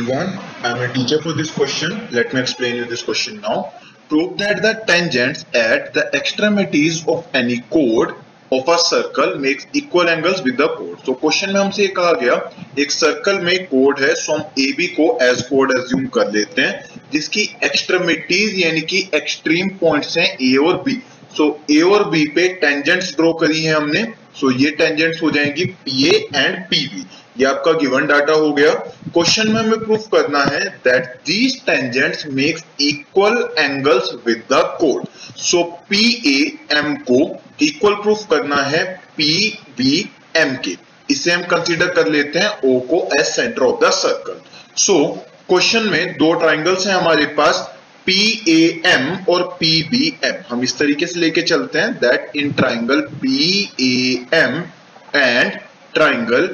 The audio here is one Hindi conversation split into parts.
everyone. I am a teacher for this question. Let me explain you this question now. Prove that the tangents at the extremities of any chord of a circle makes equal angles with the chord. So question में हमसे ये कहा गया एक सर्कल में कोड है सो हम बी को एज कोड एज्यूम कर लेते हैं जिसकी एक्सट्रीमिटीज यानी कि एक्सट्रीम पॉइंट्स हैं ए और बी सो ए और बी पे टेंजेंट्स ड्रॉ करी है हमने so, ये टेंजेंट्स हो जाएँगी एंड पी बी ये आपका गिवन डाटा हो गया क्वेश्चन में हमें प्रूफ करना है that these tangents makes equal angles with the code so P A M को इक्वल प्रूफ करना है पी बी एम के. इसे हम कंसीडर कर लेते हैं ओ को as centre of the circle so question में दो ट्राइंगल्स हैं हमारे पास पी ए एम और पी बी एम हम इस तरीके से लेके चलते हैं that in triangle P A M and triangle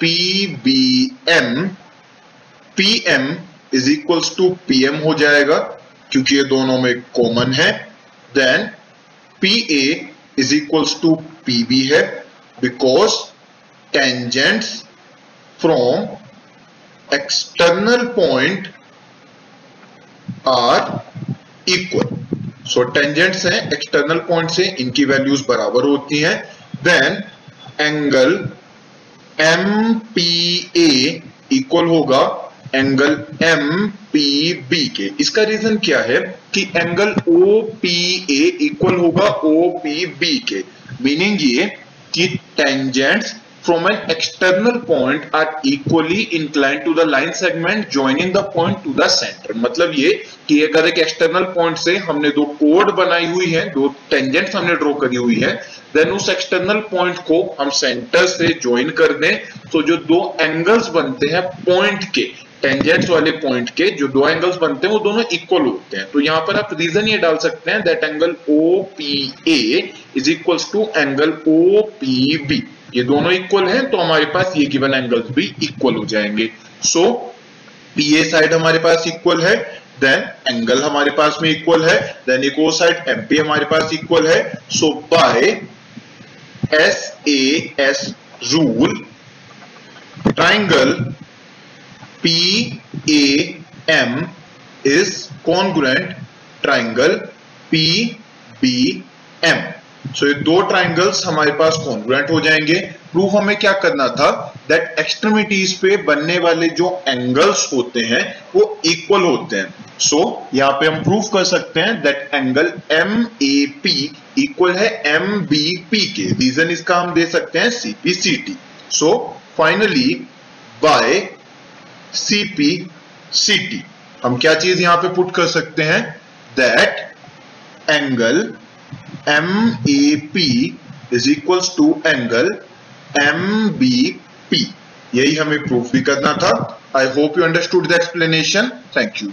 P B M P M is equals to P M हो जाएगा, क्योंकि ये दोनों में कॉमन है. Then P A is equals to P B है because tangents from external point are equal so tangents हैं एक्सटर्नल पॉइंट से इनकी वैल्यूज़ बराबर होती हैं. Then angle M P A equal होगा एंगल एम पी बी के इसका रीजन क्या है? कि angle O P A equal होगा ओ पी बी के मीनिंग ये कि tangents from an external point are equally inclined to the line segment joining the point to the center. मतलब ये कि अगर एक एक्सटर्नल पॉइंट से हमने दो कोड बनाई हुई है, दो टेंजेंट्स हमने ड्रॉ करी हुई है देन उस एक्सटर्नल पॉइंट को हम सेंटर से ज्वाइन कर दें। तो जो दो एंगल्स बनते हैं पॉइंट के टेंजेंट्स वाले पॉइंट के जो दो एंगल्स बनते हैं, वो दोनों इक्वल होते हैं। तो यहाँ पर आप रीजन ये डाल सकते हैं that angle O P A is equals to angle O P B ये दोनों इक्वल हैं तो हमारे पास ये गिवन एंगल्स भी इक्वल हो जाएँगे। सो पी ए साइड हमारे पास इक्वल है देन एंगल हमारे पास में इक्वल है देन एक और साइड एमपी हमारे पास इक्वल है। So by S A S rule triangle P A M is congruent triangle P B M so ये दो ट्राइंगल्स हमारे पास कॉन्ग्रुएंट हो जाएँगे। प्रूफ हमें क्या करना था? दैट एक्सट्रीमिटीज पे बनने वाले जो एंगल्स होते हैं वो इक्वल होते हैं। सो so, यहाँ पे हम प्रूफ कर सकते हैं that angle M A P equal है एम बी पी के। रीजन इसका हम दे सकते हैं C P C T so finally by C P C T हम क्या चीज़ यहाँ पे पुट कर सकते हैं? That angle M A P is equals to angle M B P यही हमें प्रूफ भी करना था. I hope you understood the explanation thank you